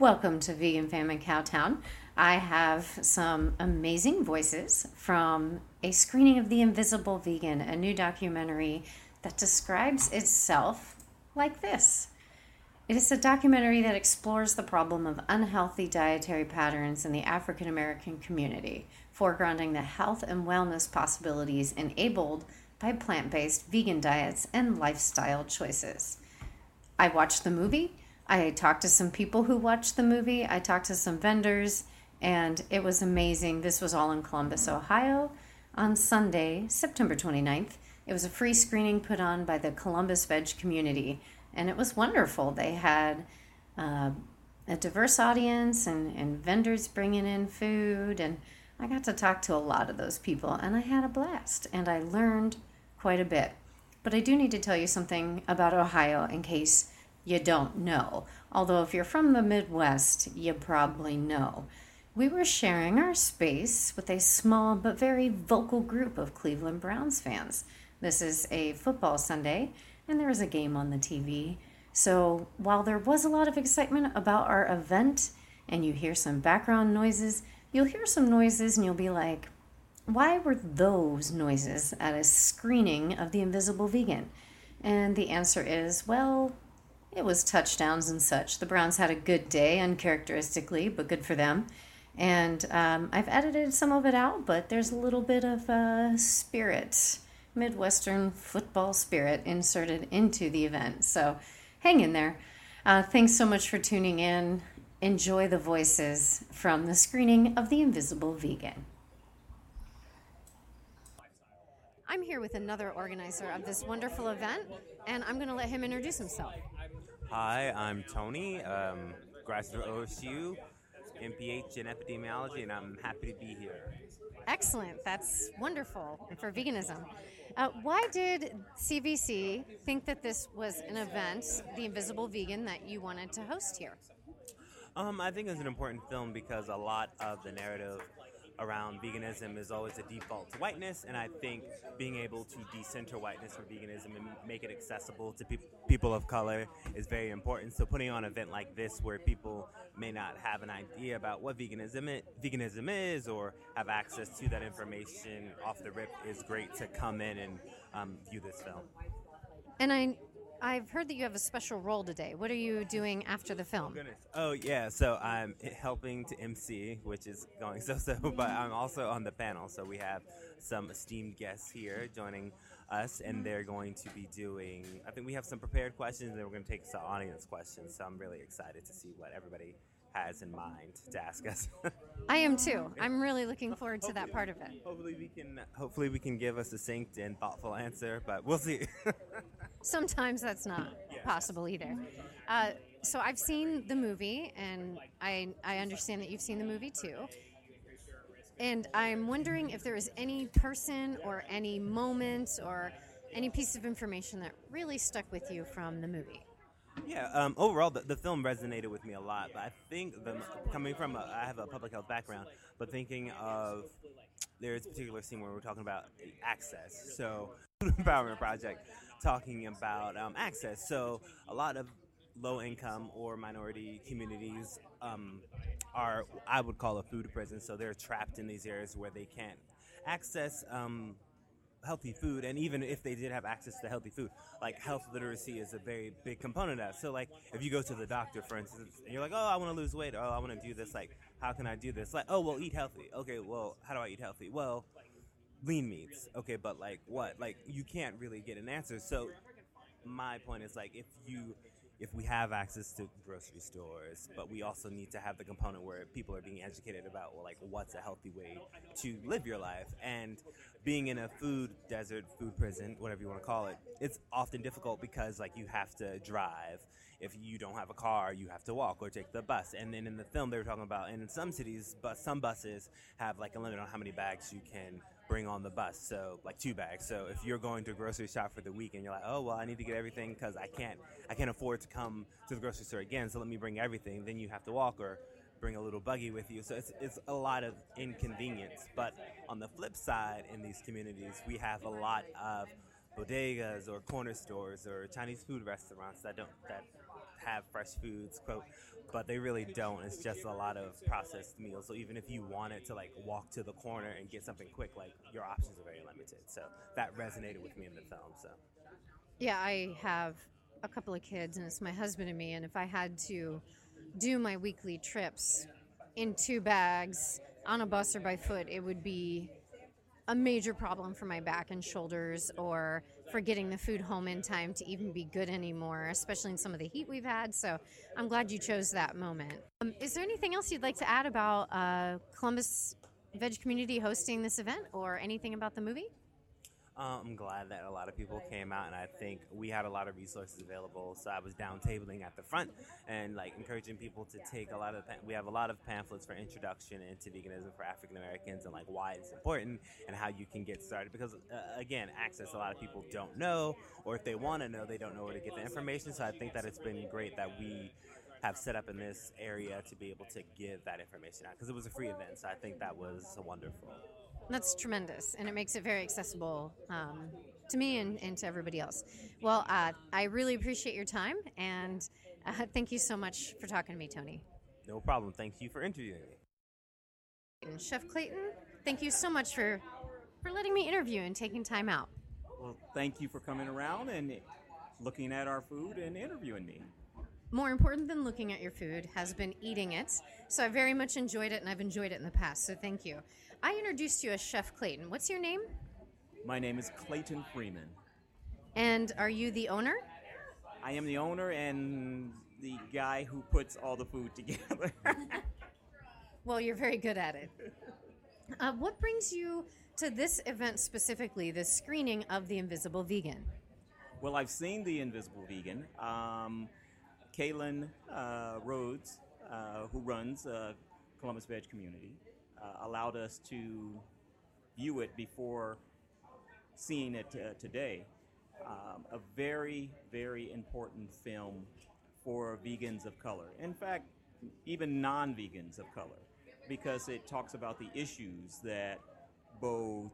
Welcome to Vegan Fam in Cowtown. I have some amazing voices from a screening of The Invisible Vegan, a new documentary that describes itself like this. It is a documentary that explores the problem of unhealthy dietary patterns in the African American community, foregrounding the health and wellness possibilities enabled by plant based vegan diets and lifestyle choices. I watched the movie. I talked to some people who watched the movie. I talked to some vendors, and it was amazing. This was all in Columbus, Ohio on Sunday, September 29th. It was a free screening put on by the Columbus Veg community, and it was wonderful. They had uh, a diverse audience and, and vendors bringing in food, and I got to talk to a lot of those people, and I had a blast, and I learned quite a bit. But I do need to tell you something about Ohio in case you don't know. Although, if you're from the Midwest, you probably know. We were sharing our space with a small but very vocal group of Cleveland Browns fans. This is a football Sunday, and there is a game on the TV. So, while there was a lot of excitement about our event, and you hear some background noises, you'll hear some noises and you'll be like, why were those noises at a screening of The Invisible Vegan? And the answer is, well, it was touchdowns and such. The Browns had a good day, uncharacteristically, but good for them. And um, I've edited some of it out, but there's a little bit of uh, spirit, Midwestern football spirit, inserted into the event. So hang in there. Uh, thanks so much for tuning in. Enjoy the voices from the screening of The Invisible Vegan. I'm here with another organizer of this wonderful event, and I'm going to let him introduce himself. Hi, I'm Tony, um, graduate of OSU, MPH in epidemiology, and I'm happy to be here. Excellent. That's wonderful for veganism. Uh, why did CVC think that this was an event, The Invisible Vegan, that you wanted to host here? Um, I think it's an important film because a lot of the narrative around veganism is always a default to whiteness, and I think being able to decenter whiteness for veganism and make it accessible to pe- people of color is very important. So putting on an event like this, where people may not have an idea about what veganism is, veganism is or have access to that information off the rip, is great to come in and um, view this film. And I I've heard that you have a special role today. What are you doing after the film? Goodness. Oh yeah, so I'm helping to MC, which is going so so, but I'm also on the panel. So we have some esteemed guests here joining us, and mm-hmm. they're going to be doing. I think we have some prepared questions, and we're going to take some audience questions. So I'm really excited to see what everybody has in mind to ask us. I am too. I'm really looking forward to that part of it. Hopefully we can. Hopefully we can give a succinct and thoughtful answer, but we'll see. Sometimes that's not possible either. Uh, so I've seen the movie, and I I understand that you've seen the movie too. And I'm wondering if there is any person or any moment or any piece of information that really stuck with you from the movie. Yeah, um, overall, the, the, film resonated with me a lot. But I think the, coming from, a, I have a public health background, but thinking of there's a particular scene where we're talking about access. So, Food Empowerment Project talking about um, access. So, a lot of low income or minority communities um, are, I would call a food prison. So, they're trapped in these areas where they can't access um, healthy food and even if they did have access to healthy food like health literacy is a very big component of that. So like if you go to the doctor for instance and you're like oh i want to lose weight or oh i want to do this like how can i do this? Like oh well eat healthy. Okay well how do i eat healthy? Well lean meats. Okay but like what? Like you can't really get an answer. So my point is like if you if we have access to grocery stores, but we also need to have the component where people are being educated about well, like what's a healthy way to live your life. And being in a food desert, food prison, whatever you want to call it, it's often difficult because like you have to drive. If you don't have a car, you have to walk or take the bus. And then in the film, they were talking about, and in some cities, but some buses have like a limit on how many bags you can bring on the bus. So like two bags. So if you're going to a grocery shop for the week and you're like, oh well, I need to get everything because I can't I can't afford to come to the grocery store again. So let me bring everything. Then you have to walk or bring a little buggy with you. So it's, it's a lot of inconvenience. But on the flip side, in these communities, we have a lot of bodegas or corner stores or Chinese food restaurants that don't that have fresh foods, quote, but they really don't. It's just a lot of processed meals. So even if you wanted to like walk to the corner and get something quick, like your options are very limited. So that resonated with me in the film. So Yeah, I have a couple of kids, and it's my husband and me. And if I had to do my weekly trips in two bags on a bus or by foot, it would be a major problem for my back and shoulders or for getting the food home in time to even be good anymore, especially in some of the heat we've had. So I'm glad you chose that moment. Um, is there anything else you'd like to add about uh, Columbus Veg Community hosting this event or anything about the movie? Uh, I'm glad that a lot of people came out, and I think we had a lot of resources available. So I was down tabling at the front and like encouraging people to take a lot of. We have a lot of pamphlets for introduction into veganism for African Americans and like why it's important and how you can get started. Because uh, again, access a lot of people don't know, or if they want to know, they don't know where to get the information. So I think that it's been great that we have set up in this area to be able to give that information out because it was a free event. So I think that was wonderful. That's tremendous, and it makes it very accessible um, to me and, and, to everybody else. Well, uh, I really appreciate your time, and uh, thank you so much for talking to me, Tony. No problem. Thank you for interviewing me. Chef Clayton, thank you so much for for letting me interview and taking time out. Well, thank you for coming around and looking at our food and interviewing me. More important than looking at your food has been eating it. So I very much enjoyed it, and I've enjoyed it in the past. So thank you. I introduced you as Chef Clayton. What's your name? My name is Clayton Freeman. And are you the owner? I am the owner and the guy who puts all the food together. well, you're very good at it. Uh, what brings you to this event specifically, the screening of The Invisible Vegan? Well, I've seen The Invisible Vegan. Um, Kaylin uh, Rhodes, uh, who runs uh, Columbus Veg Community, uh, allowed us to view it before seeing it uh, today. Um, a very, very important film for vegans of color. In fact, even non vegans of color, because it talks about the issues that both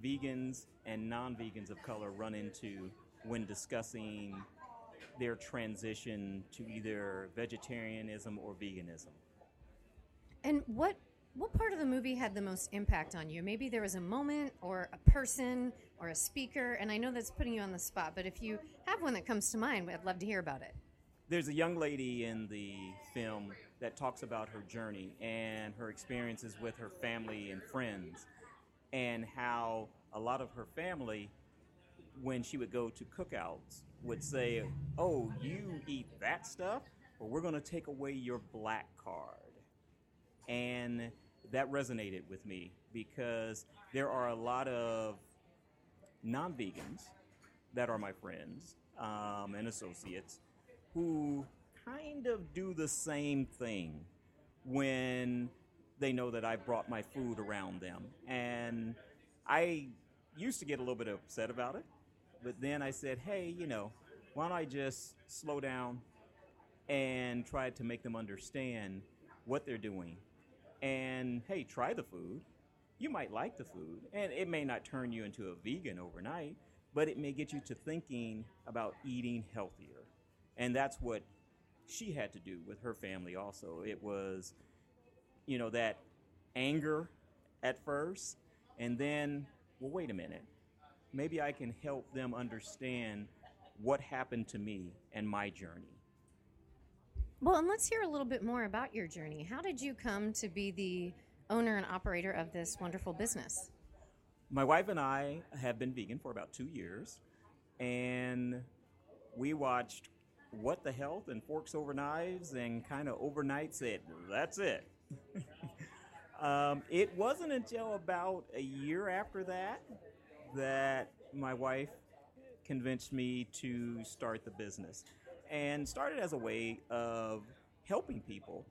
vegans and non vegans of color run into when discussing their transition to either vegetarianism or veganism. And what what part of the movie had the most impact on you? Maybe there was a moment or a person or a speaker, and I know that's putting you on the spot, but if you have one that comes to mind, I'd love to hear about it. There's a young lady in the film that talks about her journey and her experiences with her family and friends, and how a lot of her family, when she would go to cookouts, would say, Oh, you eat that stuff? Well, we're going to take away your black card. And that resonated with me because there are a lot of non vegans that are my friends um, and associates who kind of do the same thing when they know that I brought my food around them. And I used to get a little bit upset about it, but then I said, hey, you know, why don't I just slow down and try to make them understand what they're doing and hey, try the food. You might like the food, and it may not turn you into a vegan overnight, but it may get you to thinking about eating healthier. And that's what she had to do with her family also. It was, you know, that anger at first, and then, well, wait a minute. Maybe I can help them understand what happened to me and my journey. Well, and let's hear a little bit more about your journey. How did you come to be the owner and operator of this wonderful business? My wife and I have been vegan for about two years, and we watched What the Health and Forks Over Knives and kind of overnight said, that's it. um, it wasn't until about a year after that that my wife convinced me to start the business and started as a way of helping people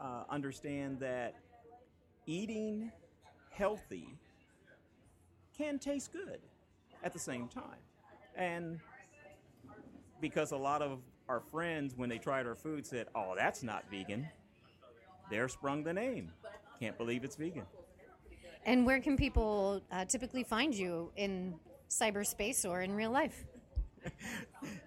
uh, understand that eating healthy can taste good at the same time. And because a lot of our friends, when they tried our food, said, Oh, that's not vegan, there sprung the name. Can't believe it's vegan. And where can people uh, typically find you in cyberspace or in real life?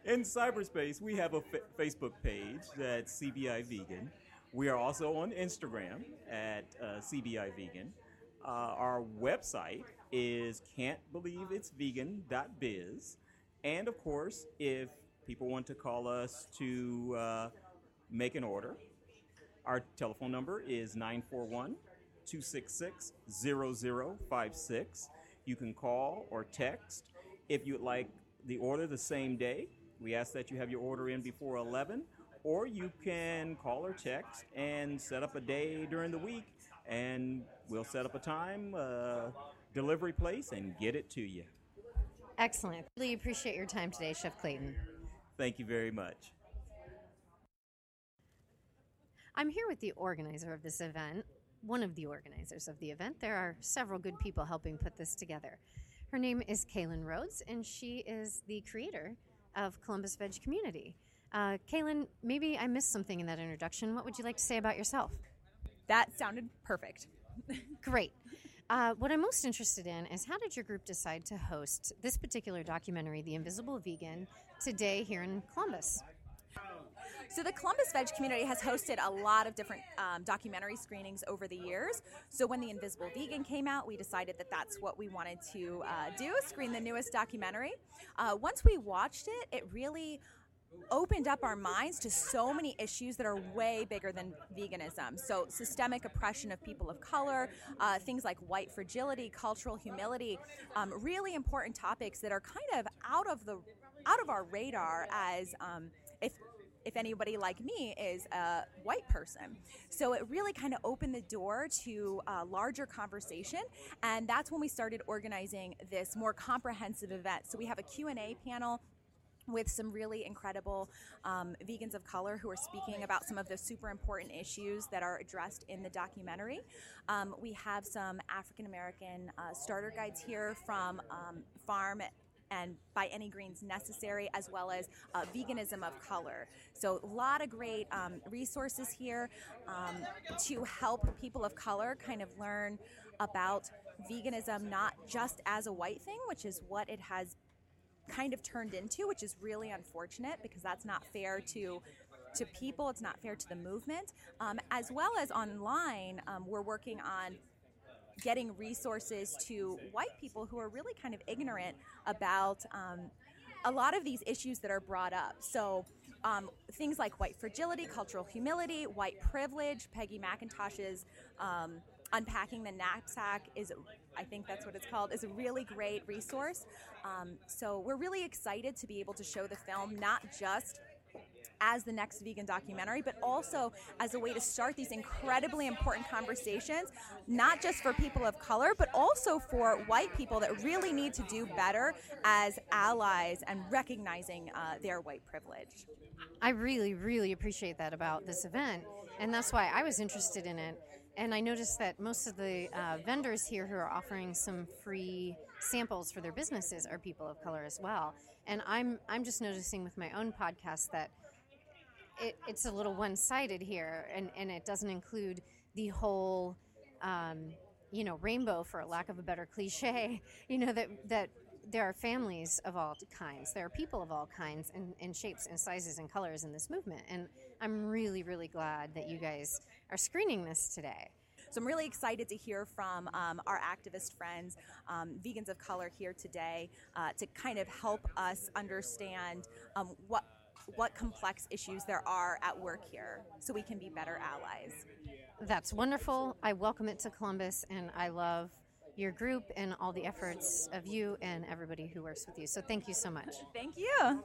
In cyberspace, we have a fa- Facebook page that's CBI Vegan. We are also on Instagram at uh, CBI Vegan. Uh, our website is can'tbelieveitsvegan.biz. And of course, if people want to call us to uh, make an order, our telephone number is 941 266 0056. You can call or text. If you'd like the order the same day, we ask that you have your order in before 11, or you can call or text and set up a day during the week, and we'll set up a time, uh, delivery place, and get it to you. Excellent. Really appreciate your time today, Chef Clayton. Thank you very much. I'm here with the organizer of this event, one of the organizers of the event. There are several good people helping put this together. Her name is Kaylin Rhodes, and she is the creator of Columbus Veg Community. Uh, Kaylin, maybe I missed something in that introduction. What would you like to say about yourself? That sounded perfect. Great. Uh, what I'm most interested in is how did your group decide to host this particular documentary, The Invisible Vegan, today here in Columbus? So the Columbus Veg community has hosted a lot of different um, documentary screenings over the years. So when The Invisible Vegan came out, we decided that that's what we wanted to uh, do, screen the newest documentary. Uh, once we watched it, it really opened up our minds to so many issues that are way bigger than veganism. So, systemic oppression of people of color, uh, things like white fragility, cultural humility, um, really important topics that are kind of out of the out of our radar as um, if if anybody like me is a white person. So it really kind of opened the door to a larger conversation and that's when we started organizing this more comprehensive event. So we have a Q&A panel with some really incredible um, vegans of color who are speaking about some of the super important issues that are addressed in the documentary. Um, we have some African American uh, starter guides here from um, Farm and by any greens necessary, as well as uh, veganism of color. So, a lot of great um, resources here um, to help people of color kind of learn about veganism not just as a white thing, which is what it has kind of turned into, which is really unfortunate because that's not fair to to people. It's not fair to the movement, um, as well as online. Um, we're working on getting resources to white people who are really kind of ignorant about um, a lot of these issues that are brought up. So. Um, things like white fragility, cultural humility, white privilege, Peggy McIntosh's um, Unpacking the Knapsack is, I think that's what it's called, is a really great resource. Um, so we're really excited to be able to show the film not just as the next vegan documentary, but also as a way to start these incredibly important conversations, not just for people of color, but also for white people that really need to do better as allies and recognizing uh, their white privilege. I really, really appreciate that about this event, and that's why I was interested in it. And I noticed that most of the uh, vendors here who are offering some free samples for their businesses are people of color as well. And I'm I'm just noticing with my own podcast that it, it's a little one sided here, and, and it doesn't include the whole, um, you know, rainbow, for lack of a better cliche. You know that that there are families of all kinds, there are people of all kinds, and, and shapes and sizes and colors in this movement. And I'm really, really glad that you guys are screening this today. So I'm really excited to hear from um, our activist friends, um, vegans of color here today, uh, to kind of help us understand um, what what complex issues there are at work here so we can be better allies. That's wonderful. I welcome it to Columbus and I love your group and all the efforts of you and everybody who works with you. So thank you so much. Thank you.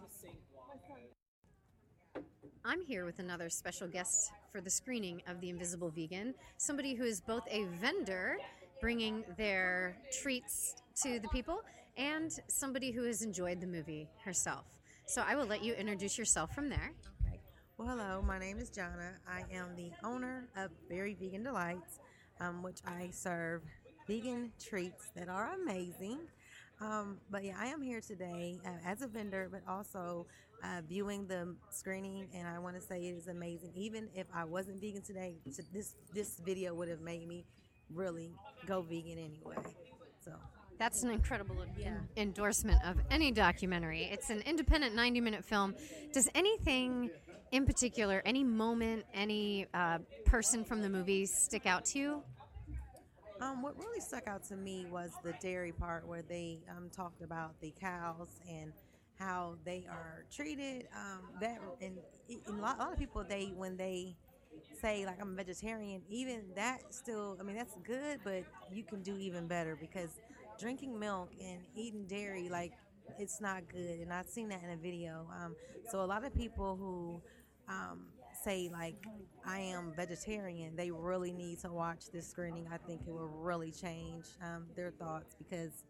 I'm here with another special guest for the screening of The Invisible Vegan, somebody who is both a vendor bringing their treats to the people and somebody who has enjoyed the movie herself. So I will let you introduce yourself from there. Okay. Well, hello, my name is Jana. I am the owner of Berry Vegan Delights, um, which I serve vegan treats that are amazing. Um, but yeah, I am here today uh, as a vendor, but also uh, viewing the screening, and I want to say it is amazing. Even if I wasn't vegan today, this this video would have made me really go vegan anyway. So That's an incredible en- endorsement of any documentary. It's an independent 90 minute film. Does anything in particular, any moment, any uh, person from the movie stick out to you? Um, what really stuck out to me was the dairy part where they um, talked about the cows and how they are treated. Um, that and, and a, lot, a lot of people they when they say like I'm a vegetarian, even that still I mean that's good, but you can do even better because drinking milk and eating dairy like it's not good. And I've seen that in a video. Um, so a lot of people who um, say like I am vegetarian, they really need to watch this screening. I think it will really change um, their thoughts because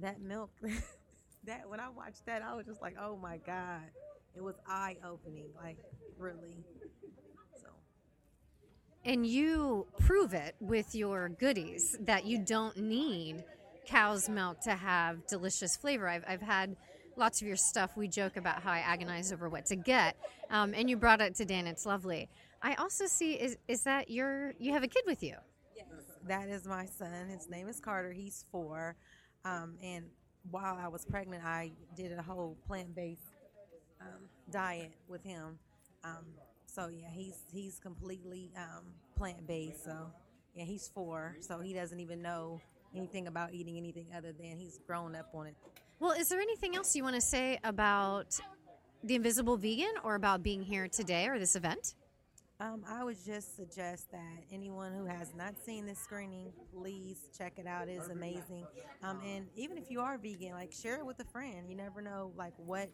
that milk, that when I watched that, I was just like, oh my god, it was eye opening, like really. So And you prove it with your goodies that you don't need cow's milk to have delicious flavor. I've, I've had lots of your stuff. We joke about how I agonize over what to get, um, and you brought it to Dan. It's lovely. I also see is is that you're you have a kid with you. Yes, that is my son. His name is Carter. He's four, um, and while I was pregnant, I did a whole plant-based um, diet with him. Um, so yeah, he's he's completely um, plant-based. So yeah, he's four, so he doesn't even know anything about eating anything other than he's grown up on it. Well, is there anything else you want to say about the Invisible Vegan or about being here today or this event? Um, I would just suggest that anyone who has not seen this screening, please check it out. It is amazing. Um, and even if you are vegan, like share it with a friend. You never know, like what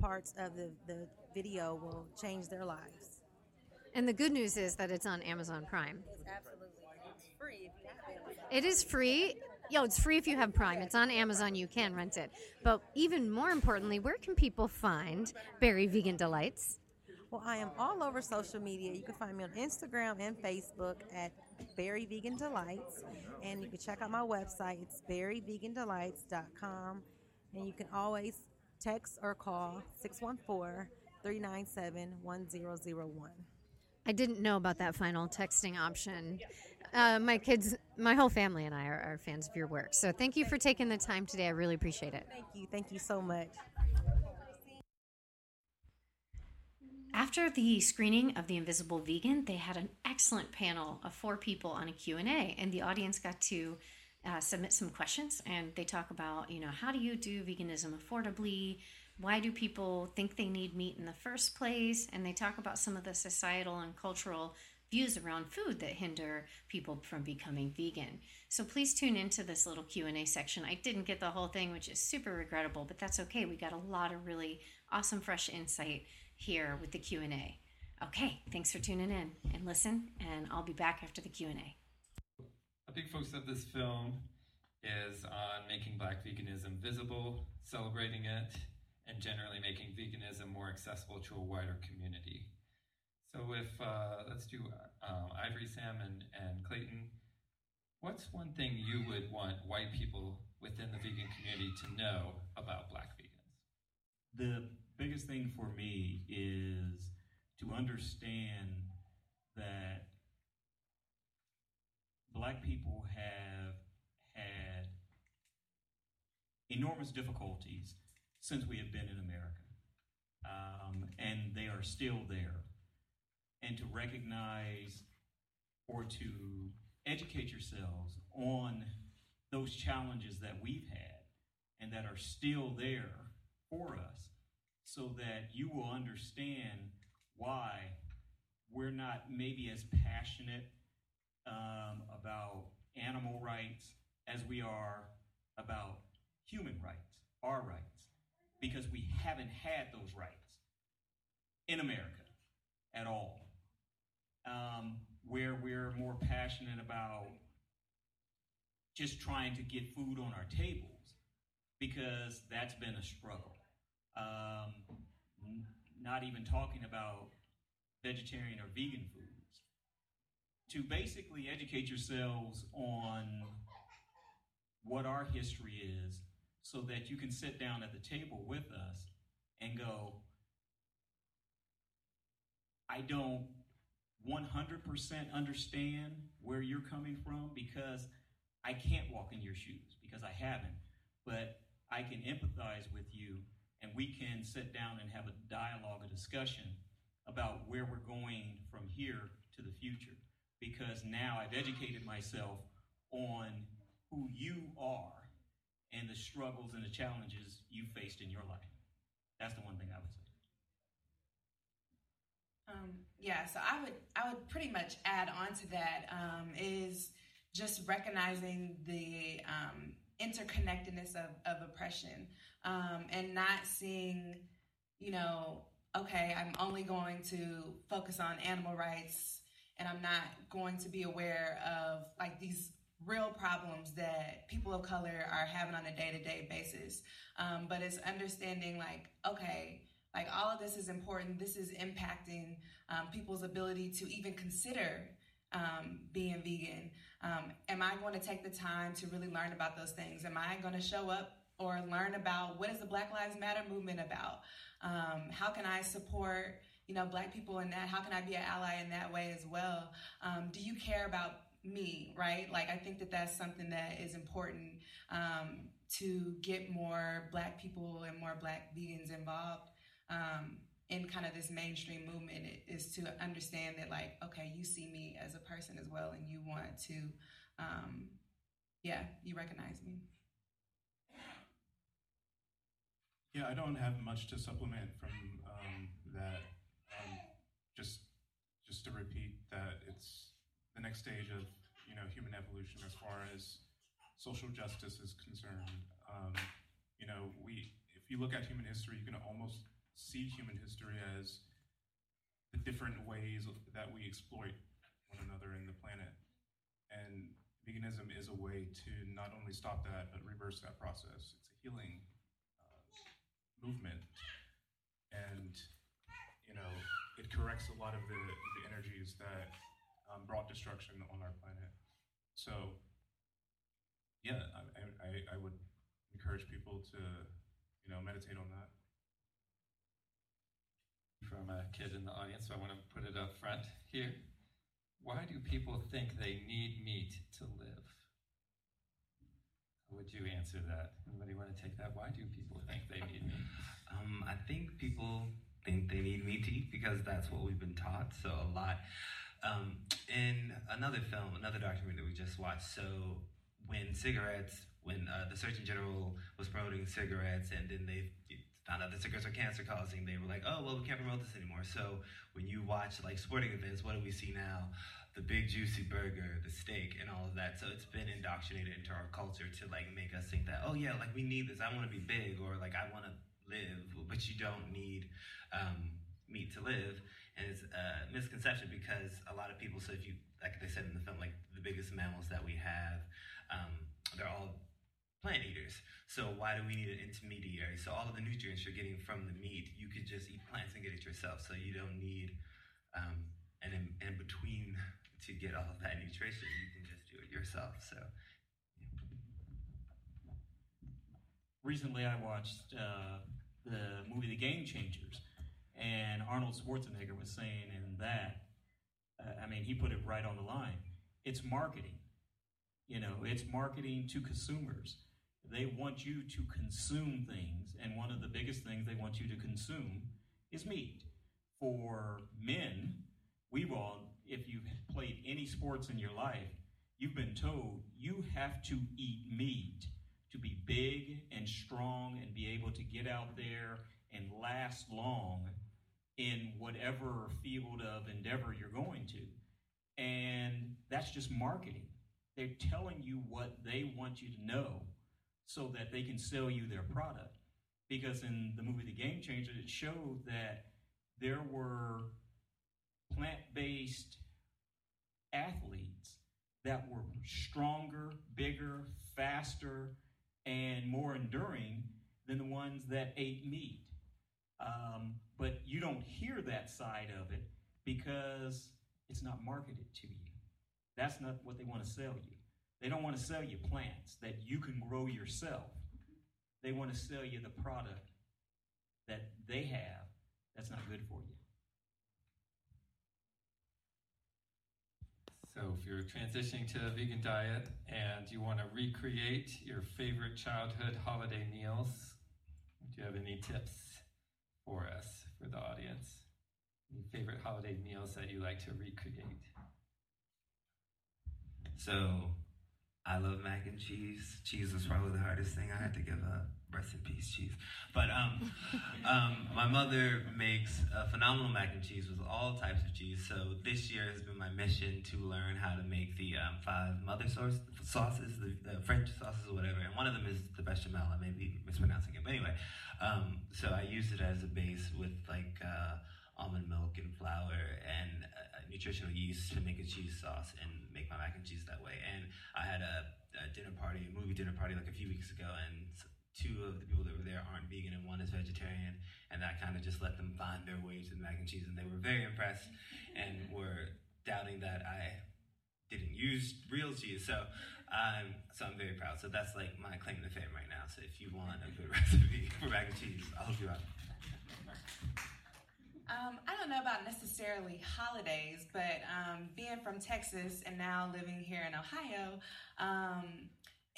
parts of the, the video will change their lives. And the good news is that it's on Amazon Prime. It's absolutely it's free. It is free. Yo, it's free if you have Prime. It's on Amazon. You can rent it. But even more importantly, where can people find Berry Vegan Delights? Well, I am all over social media. You can find me on Instagram and Facebook at Berry Vegan Delights. And you can check out my website. It's berryvegandelights.com. And you can always text or call 614 397 1001. I didn't know about that final texting option. Uh, my kids, my whole family and I are, are fans of your work. So thank you for taking the time today. I really appreciate it. Thank you. Thank you so much. After the screening of The Invisible Vegan, they had an excellent panel of four people on a Q&A and the audience got to uh, submit some questions and they talk about, you know, how do you do veganism affordably? Why do people think they need meat in the first place? And they talk about some of the societal and cultural views around food that hinder people from becoming vegan. So please tune into this little Q&A section. I didn't get the whole thing, which is super regrettable, but that's okay. We got a lot of really awesome fresh insight here with the Q&A. Okay, thanks for tuning in and listen, and I'll be back after the Q&A. A big focus of this film is on making black veganism visible, celebrating it, and generally making veganism more accessible to a wider community. So if, uh, let's do uh, Ivory, Sam, and, and Clayton, what's one thing you would want white people within the vegan community to know about black vegans? The biggest thing for me is to understand that black people have had enormous difficulties since we have been in America. Um, and they are still there. And to recognize or to educate yourselves on those challenges that we've had and that are still there for us so that you will understand why we're not maybe as passionate um, about animal rights as we are about human rights, our rights, because we haven't had those rights in America at all. Um, where we're more passionate about just trying to get food on our tables because that's been a struggle. Um, not even talking about vegetarian or vegan foods. To basically educate yourselves on what our history is so that you can sit down at the table with us and go, I don't 100% understand where you're coming from because I can't walk in your shoes because I haven't, but I can empathize with you and we can sit down and have a dialogue, a discussion about where we're going from here to the future. Because now I've educated myself on who you are and the struggles and the challenges you faced in your life. That's the one thing I would say. Um, yeah, so I would I would pretty much add on to that um, is just recognizing the um, interconnectedness of, of oppression um, and not seeing, you know, okay, I'm only going to focus on animal rights and I'm not going to be aware of like these real problems that people of color are having on a day to day basis. Um, but it's understanding like, okay, like all of this is important. This is impacting um, people's ability to even consider um, being vegan. Um, am I going to take the time to really learn about those things? Am I going to show up or learn about what is the Black Lives Matter movement about? Um, how can I support, you know, Black people in that? How can I be an ally in that way as well? Um, do you care about me, right? Like I think that that's something that is important um, to get more Black people and more Black vegans involved. Um, in kind of this mainstream movement is to understand that like okay you see me as a person as well and you want to um, yeah you recognize me yeah i don't have much to supplement from um, that um, just just to repeat that it's the next stage of you know human evolution as far as social justice is concerned um, you know we if you look at human history you can almost see human history as the different ways that we exploit one another in the planet. And veganism is a way to not only stop that, but reverse that process. It's a healing uh, movement. And, you know, it corrects a lot of the, the energies that um, brought destruction on our planet. So, yeah, I, I, I would encourage people to, you know, meditate on that from a kid in the audience, so I want to put it up front here. Why do people think they need meat to live? How would you answer that? Anybody want to take that? Why do people think they need meat? Um, I think people think they need meat to eat because that's what we've been taught. So a lot. Um, in another film, another documentary that we just watched, so when cigarettes, when uh, the Surgeon General was promoting cigarettes, and then they found out that cigarettes are cancer causing, they were like, oh, well, we can't promote this anymore. So when you watch like sporting events, what do we see now? The big juicy burger, the steak, and all of that. So it's been indoctrinated into our culture to like make us think that, oh yeah, like we need this. I want to be big, or like I want to live, but you don't need um, meat to live. It's a misconception because a lot of people, so if you, like they said in the film, like the biggest mammals that we have, um, they're all plant eaters. So why do we need an intermediary? So all of the nutrients you're getting from the meat, you could just eat plants and get it yourself. So you don't need um, an in, in between to get all of that nutrition. You can just do it yourself. So. Recently, I watched uh, the movie The Game Changers, and Arnold Schwarzenegger was saying in that, uh, I mean, he put it right on the line. It's marketing. You know, it's marketing to consumers they want you to consume things, and one of the biggest things they want you to consume is meat. For men, we've all, if you've played any sports in your life, you've been told you have to eat meat to be big and strong and be able to get out there and last long in whatever field of endeavor you're going to. And that's just marketing. They're telling you what they want you to know so that they can sell you their product. Because in the movie The Game Changer, it showed that there were plant based athletes that were stronger, bigger, faster, and more enduring than the ones that ate meat. Um, but you don't hear that side of it because it's not marketed to you. That's not what they want to sell you. They don't want to sell you plants that you can grow yourself. They want to sell you the product that they have that's not good for you. So if you're transitioning to a vegan diet and you want to recreate your favorite childhood holiday meals, do you have any tips for us, for the audience? Any favorite holiday meals that you like to recreate? So, I love mac and cheese. Cheese was probably the hardest thing I had to give up. Rest in peace, cheese. But um, um, my mother makes a phenomenal mac and cheese with all types of cheese. So this year has been my mission to learn how to make the um, five mother sauce, sauces, the, the, French sauces or whatever. And one of them is the bechamel. I may be mispronouncing it, but anyway. Um, so I use it as a base with like uh, almond milk and flour and uh, nutritional yeast to make a cheese sauce and make my mac and cheese that way. And I had a, a dinner party, a movie dinner party, like a few weeks ago, and two of the people that were there aren't vegan and one is vegetarian, and that kind of just let them find their way to the mac and cheese, and they were very impressed and were doubting that I didn't use real cheese. So, um, so I'm very proud. So that's like my claim to fame right now. So if you want a good recipe for mac and cheese, I'll help you out. Um, I don't know about necessarily holidays, but um, being from Texas and now living here in Ohio, um,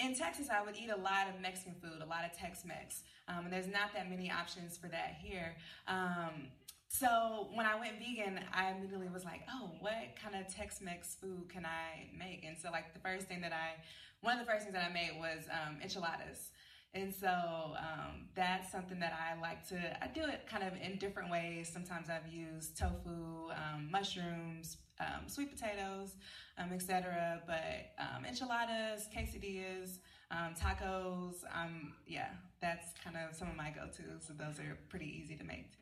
in Texas, I would eat a lot of Mexican food, a lot of Tex-Mex, um, and there's not that many options for that here. Um, so when I went vegan, I immediately was like, oh, what kind of Tex-Mex food can I make? And so like the first thing that I, one of the first things that I made was um, enchiladas. And so um, that's something that I like to, I do it kind of in different ways. Sometimes I've used tofu, um, mushrooms, um, sweet potatoes, um, etc. But um, enchiladas, quesadillas, um, tacos, um, yeah, that's kind of some of my go-tos. So those are pretty easy to make too.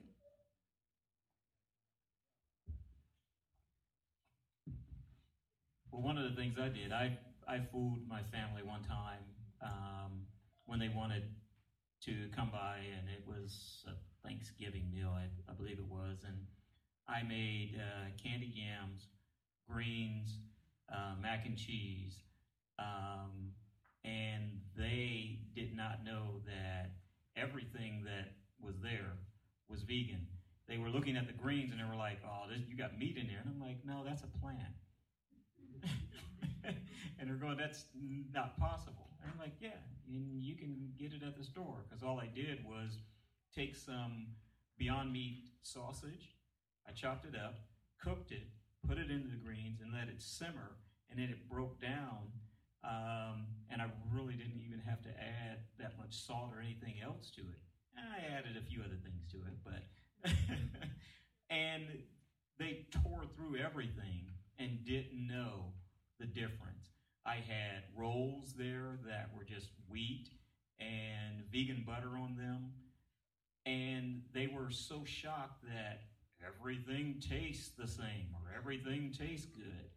Well, one of the things I did, I I fooled my family one time um, when they wanted to come by, and it was a Thanksgiving meal, I, I believe it was, and I made uh, candy yams, greens, uh, mac and cheese, um, and they did not know that everything that was there was vegan. They were looking at the greens and they were like, "Oh, this, you got meat in there," and I'm like, "No, that's a plant." and they're going, "That's not possible." And I'm like, "Yeah, and you can get it at the store." Because all I did was take some Beyond Meat sausage, I chopped it up, cooked it, put it into the greens, and let it simmer. And then it broke down, um, and I really didn't even have to add that much salt or anything else to it. I added a few other things to it, but and they tore through everything and didn't know the difference. I had rolls there that were just wheat and vegan butter on them, and they were so shocked that everything tastes the same or everything tastes good.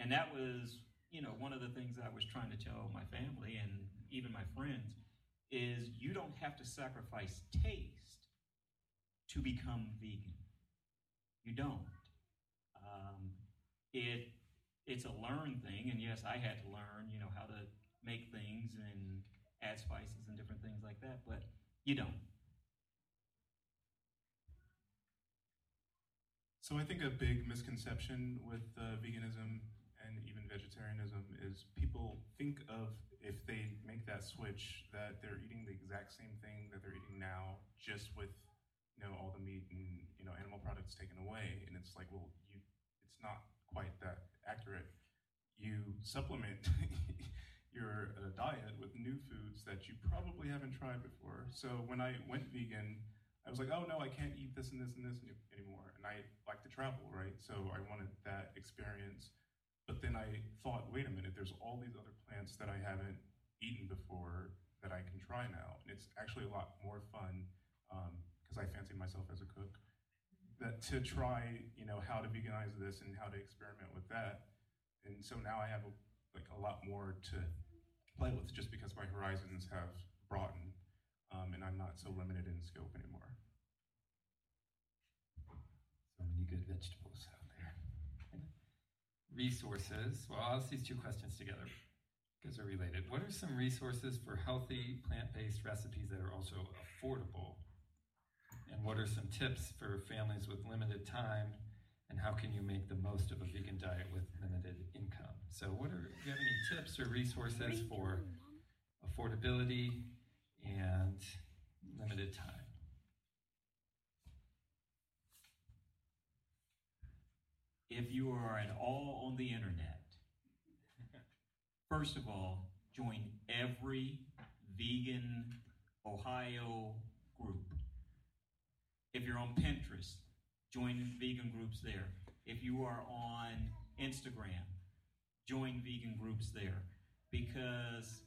And that was, you know, one of the things I was trying to tell my family and even my friends is you don't have to sacrifice taste to become vegan. You don't. Um, it it's a learned thing, and yes, I had to learn, you know, how to make things and add spices and different things like that, but you don't. So I think a big misconception with uh, veganism and even vegetarianism is people think of if they make that switch that they're eating the exact same thing that they're eating now, just with you know all the meat and you know animal products taken away, and it's like, well, you, it's not quite that accurate. You supplement your uh, diet with new foods that you probably haven't tried before. So when I went vegan I was like, oh no, I can't eat this and this and this anymore. And I like to travel, right? So I wanted that experience. But then I thought, wait a minute, there's all these other plants that I haven't eaten before that I can try now. And it's actually a lot more fun because um, I fancy myself as a cook. That to try, you know, how to veganize this and how to experiment with that. And so now I have a, like a lot more to play with just because my horizons have broadened um, and I'm not so limited in scope anymore. So many good vegetables out there. Resources. Well, I'll ask these two questions together because they're related. What are some resources for healthy plant based recipes that are also affordable? And what are some tips for families with limited time and how can you make the most of a vegan diet with limited income? So, what are do you have any tips or resources for affordability and limited time? If you are at all on the internet, first of all, join every vegan Ohio group. If you're on Pinterest, join vegan groups there. If you are on Instagram, join vegan groups there because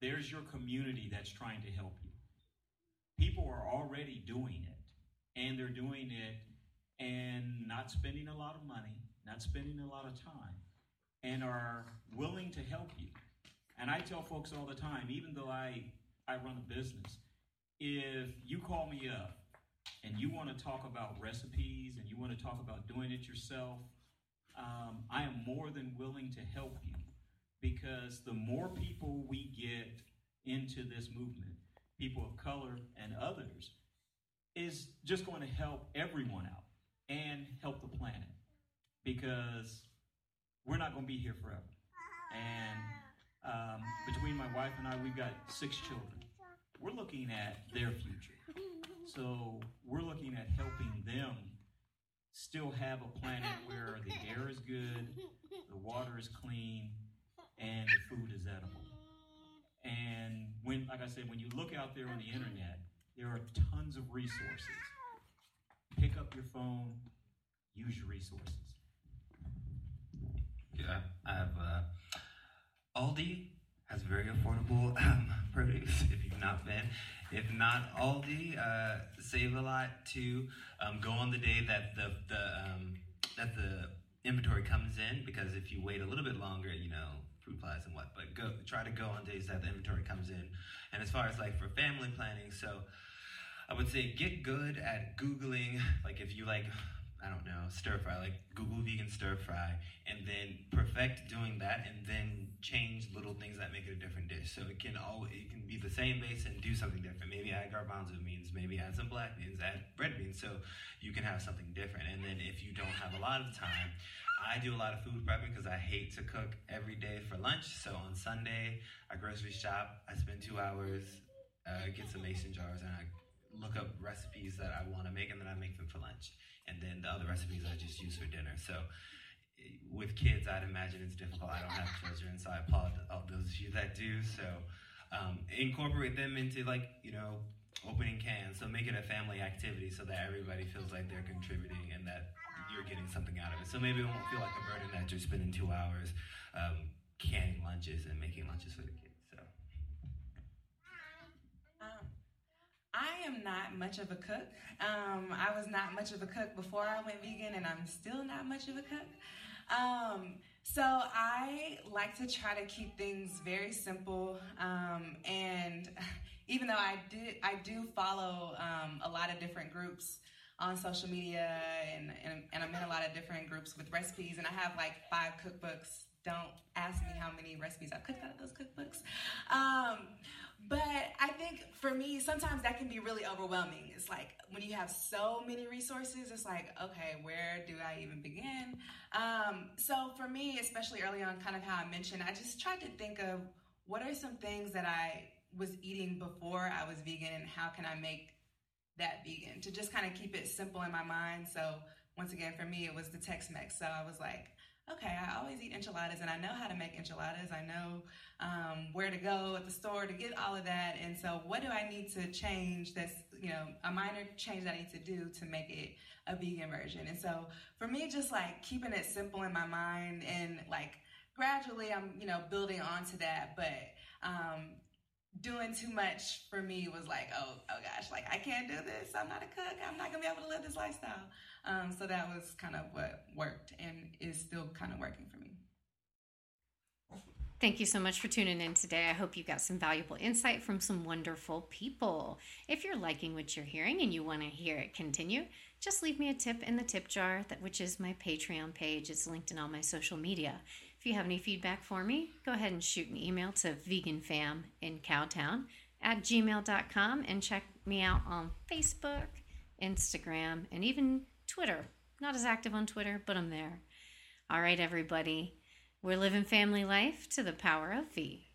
there's your community that's trying to help you. People are already doing it, and they're doing it and not spending a lot of money, not spending a lot of time, and are willing to help you. And I tell folks all the time, even though I, I run a business, if you call me up and you want to talk about recipes and you want to talk about doing it yourself, um, I am more than willing to help you because the more people we get into this movement, people of color and others, is just going to help everyone out and help the planet because we're not going to be here forever. And um, between my wife and I, we've got six children. We're looking at their future. So we're looking at helping them still have a planet where the air is good, the water is clean, and the food is edible. And when, like I said, when you look out there on the internet, there are tons of resources. Pick up your phone, use your resources. Yeah, I have uh, Aldi has very affordable um, produce. If you've not been, if not Aldi, uh, Save-A-Lot too. Um, go on the day that the the um, that the inventory comes in because if you wait a little bit longer, you know fruit flies and what. But go try to go on days that the inventory comes in. And as far as like for family planning, so I would say get good at googling like if you like I don't know, stir fry, like Google vegan stir fry, and then perfect doing that, and then change little things that make it a different dish. So it can all it can be the same base and do something different. Maybe add garbanzo beans, maybe add some black beans, add red beans, so you can have something different. And then if you don't have a lot of time, I do a lot of food prepping because I hate to cook every day for lunch. So on Sunday, I grocery shop. I spend two hours, uh, get some mason jars, and I look up recipes that I want to make, and then I make them for lunch and then the other recipes I just use for dinner. So with kids, I'd imagine it's difficult. I don't have children, so I applaud all those of you that do. So um, incorporate them into like you know opening cans. So make it a family activity so that everybody feels like they're contributing and that you're getting something out of it. So maybe it won't feel like a burden that you're spending two hours um, canning lunches and making lunches for the kids. So. Um, I am not much of a cook. Um, I was not much of a cook before I went vegan, and I'm still not much of a cook. Um, so I like to try to keep things very simple, um, and even though I did, I do follow um, a lot of different groups on social media, and, and and I'm in a lot of different groups with recipes, and I have like five cookbooks. Don't ask me how many recipes I've cooked out of those cookbooks. Um, but I think for me, sometimes that can be really overwhelming. It's like when you have so many resources, it's like, okay, where do I even begin? Um, so for me, especially early on, kind of how I mentioned, I just tried to think of what are some things that I was eating before I was vegan and how can I make that vegan to just kind of keep it simple in my mind. So once again, for me, it was the Tex-Mex. So I was like, okay, I always eat enchiladas and I know how to make enchiladas. I know um, where to go at the store to get all of that. And so, what do I need to change that's, you know, a minor change I need to do to make it a vegan version? And so, for me, just like keeping it simple in my mind and like gradually I'm, you know, building onto that. But, um, doing too much for me was like, oh, oh gosh, like I can't do this. I'm not a cook. I'm not gonna be able to live this lifestyle. Um, so that was kind of what worked and is still kind of working for me. Thank you so much for tuning in today. I hope you got some valuable insight from some wonderful people. If you're liking what you're hearing and you want to hear it continue, just leave me a tip in the tip jar, that which is my Patreon page. It's linked in all my social media. If you have any feedback for me, go ahead and shoot an email to veganfaminCowtown at gmail.com and check me out on Facebook, Instagram, and even Twitter. Not as active on Twitter, but I'm there. All right, everybody. We're living family life to the power of V.